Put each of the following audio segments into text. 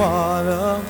water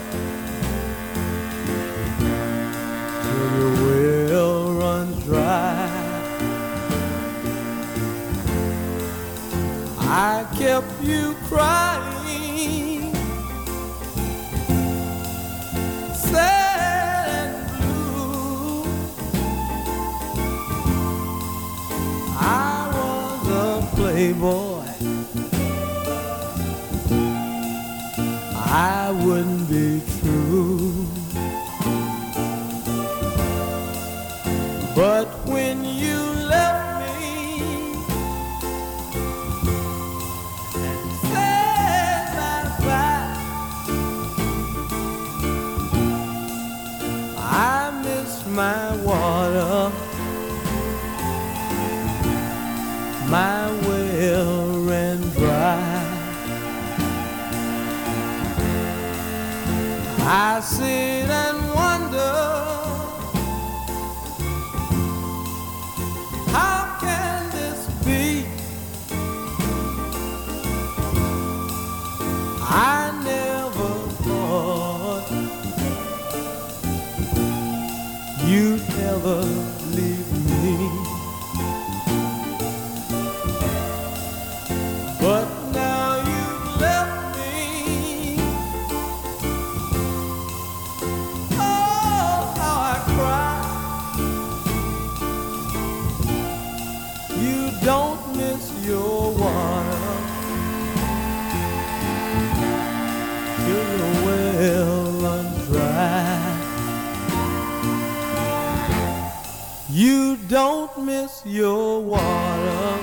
don't miss your water.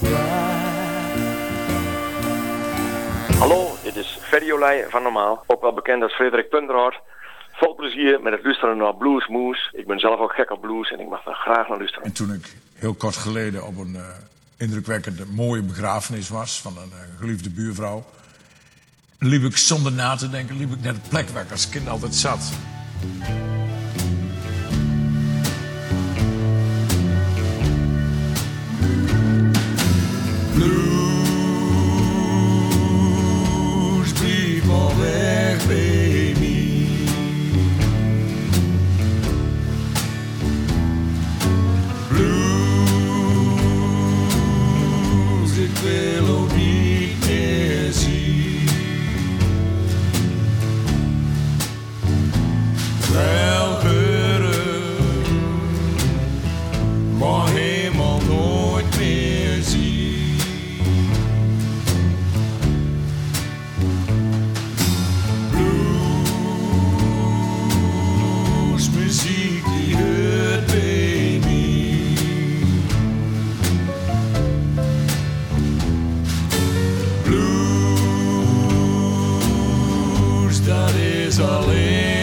Dry. Hallo, dit is Ferry Olij van Normaal, ook wel bekend als Frederik Punderhout. Vol plezier met het luisteren naar Blues Moose. Ik ben zelf ook gek op blues en ik mag daar graag naar luisteren. En toen ik heel kort geleden op een eh, indrukwekkende mooie begrafenis was van een eh, geliefde buurvrouw, liep ik zonder na te denken, liep ik naar de plek waar ik als kind altijd zat. Alleen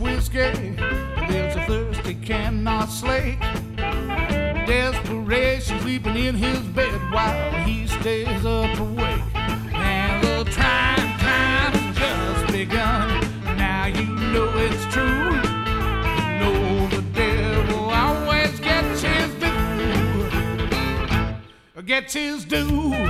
whiskey there's a thirst he cannot slake. Desperation sleeping in his bed while he stays up awake. And the time, has just begun. Now you know it's true. Know the devil always gets his due. Gets his due.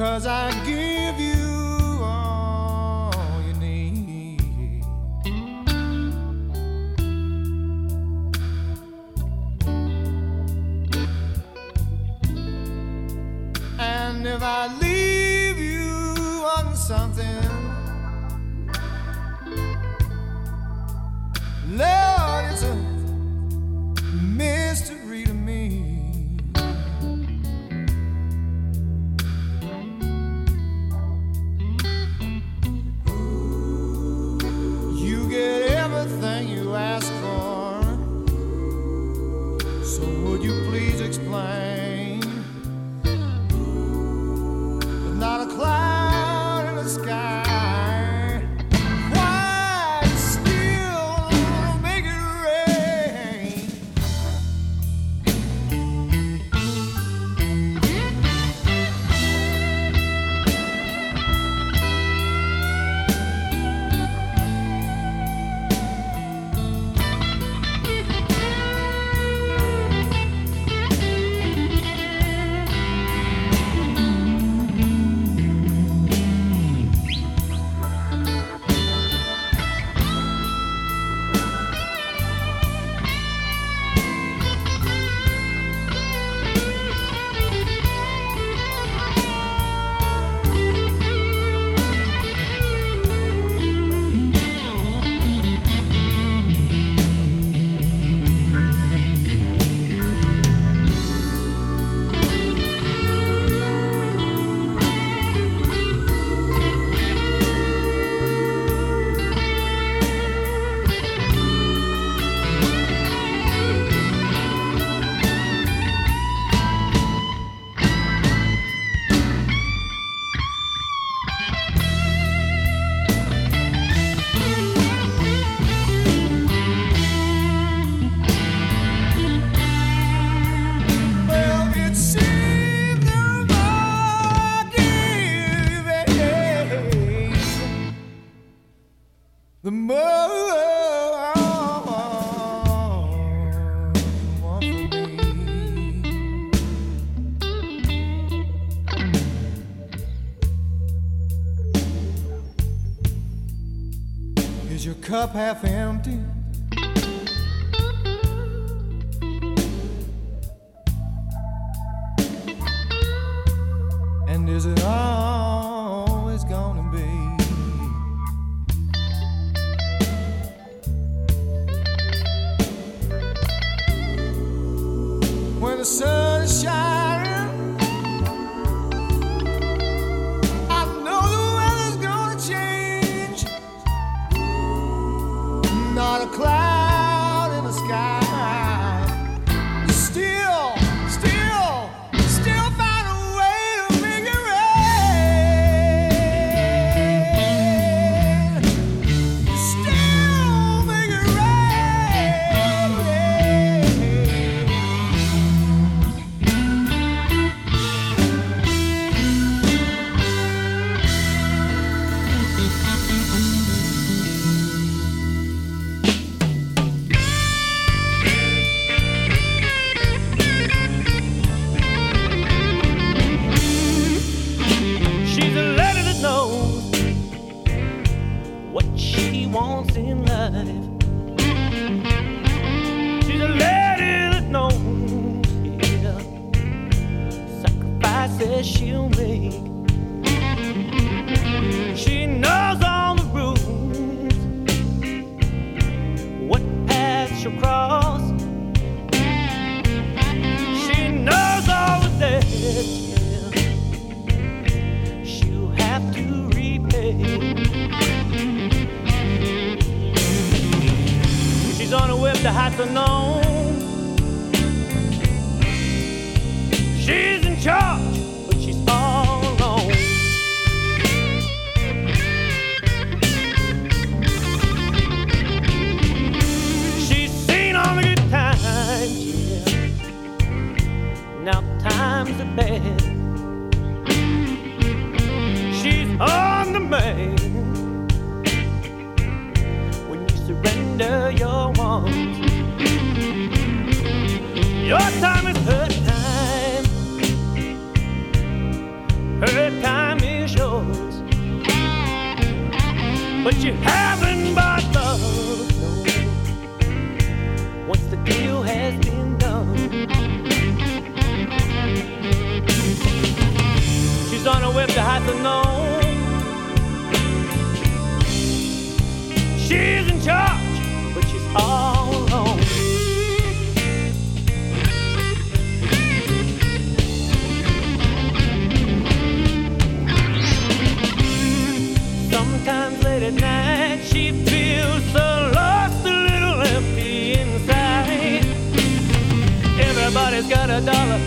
Cause I give you half in. has got a dollar,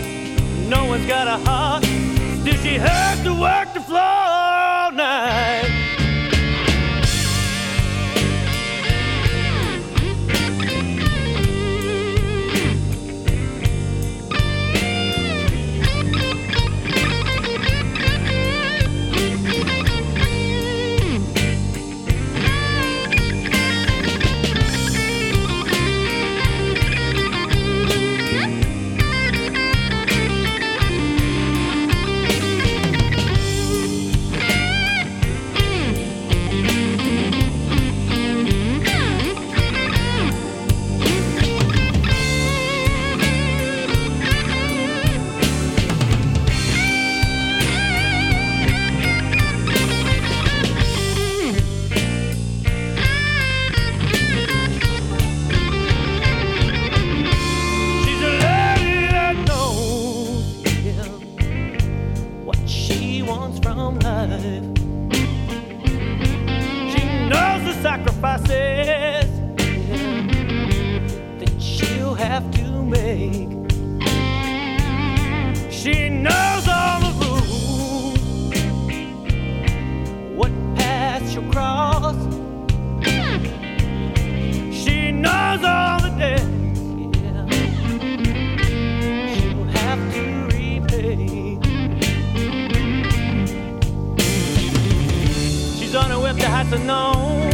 no one's got a heart. Did she have to work? know if you had to know.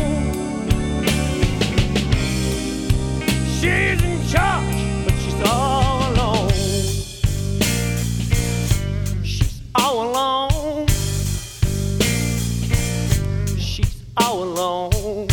She's in charge, but she's all alone. She's all alone. She's all alone.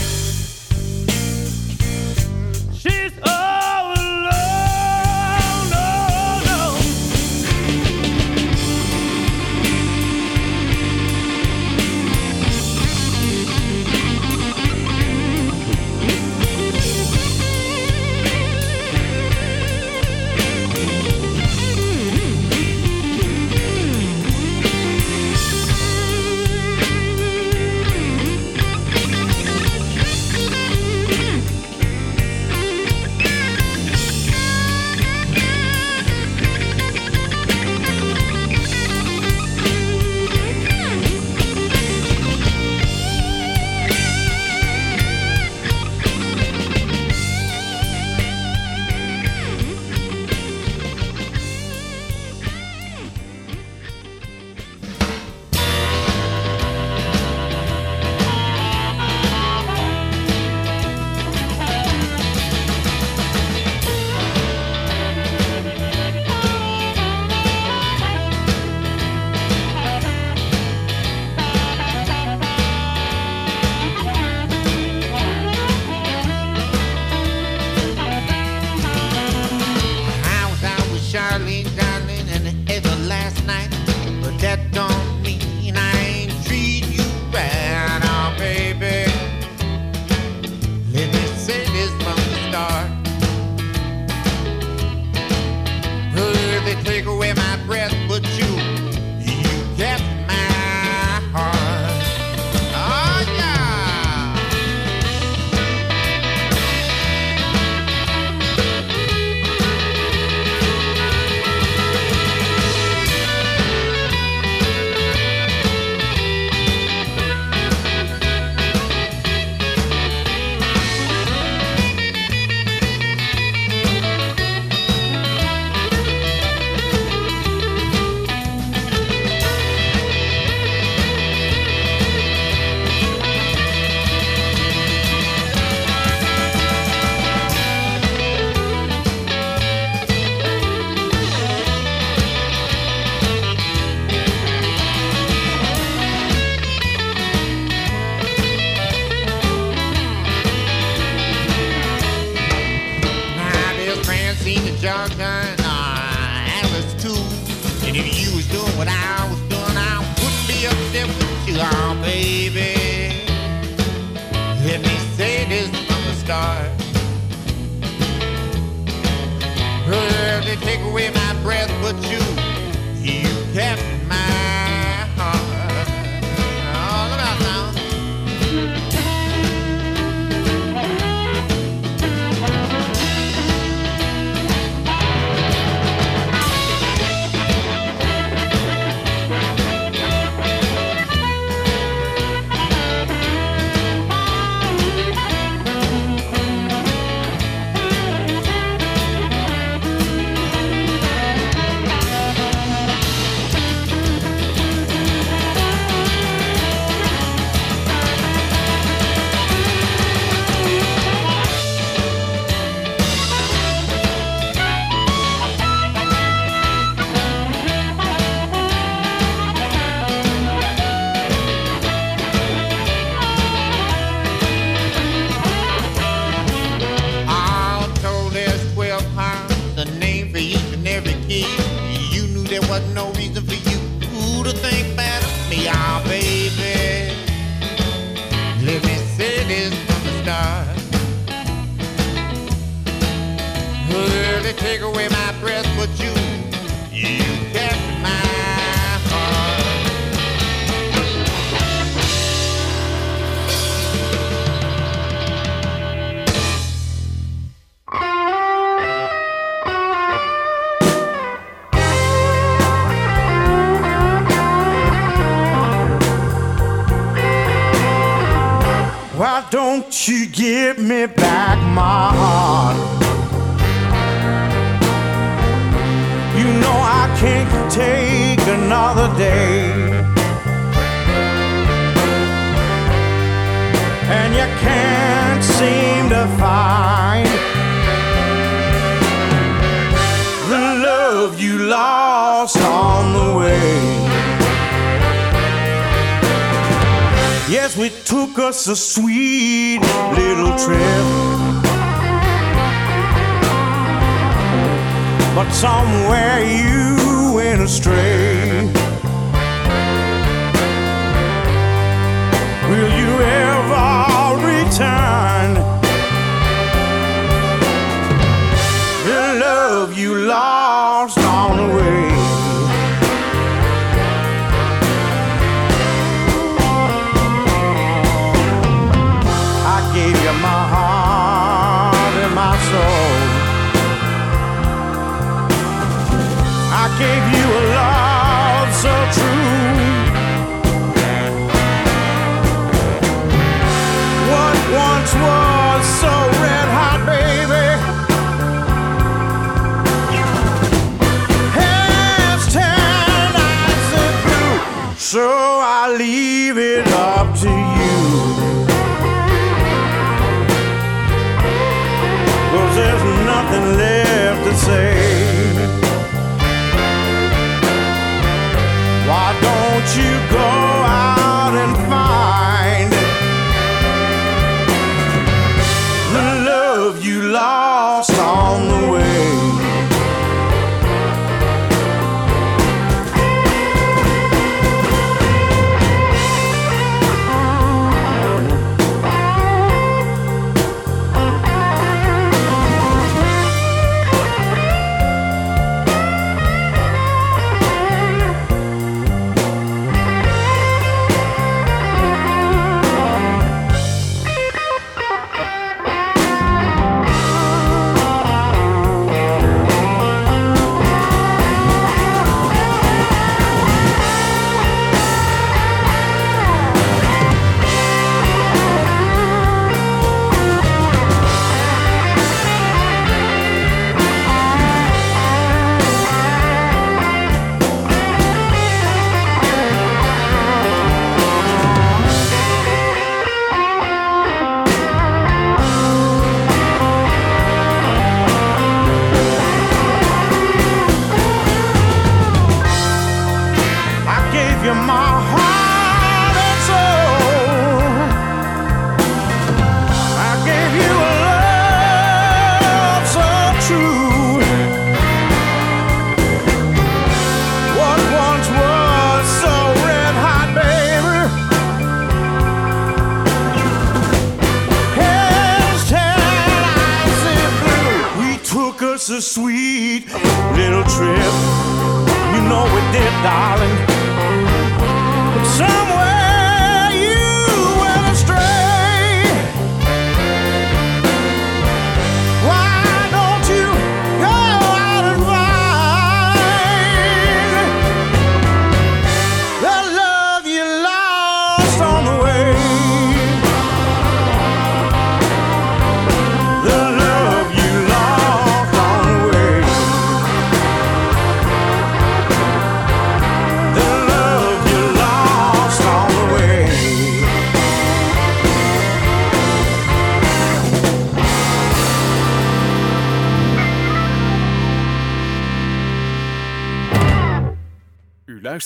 The love you lost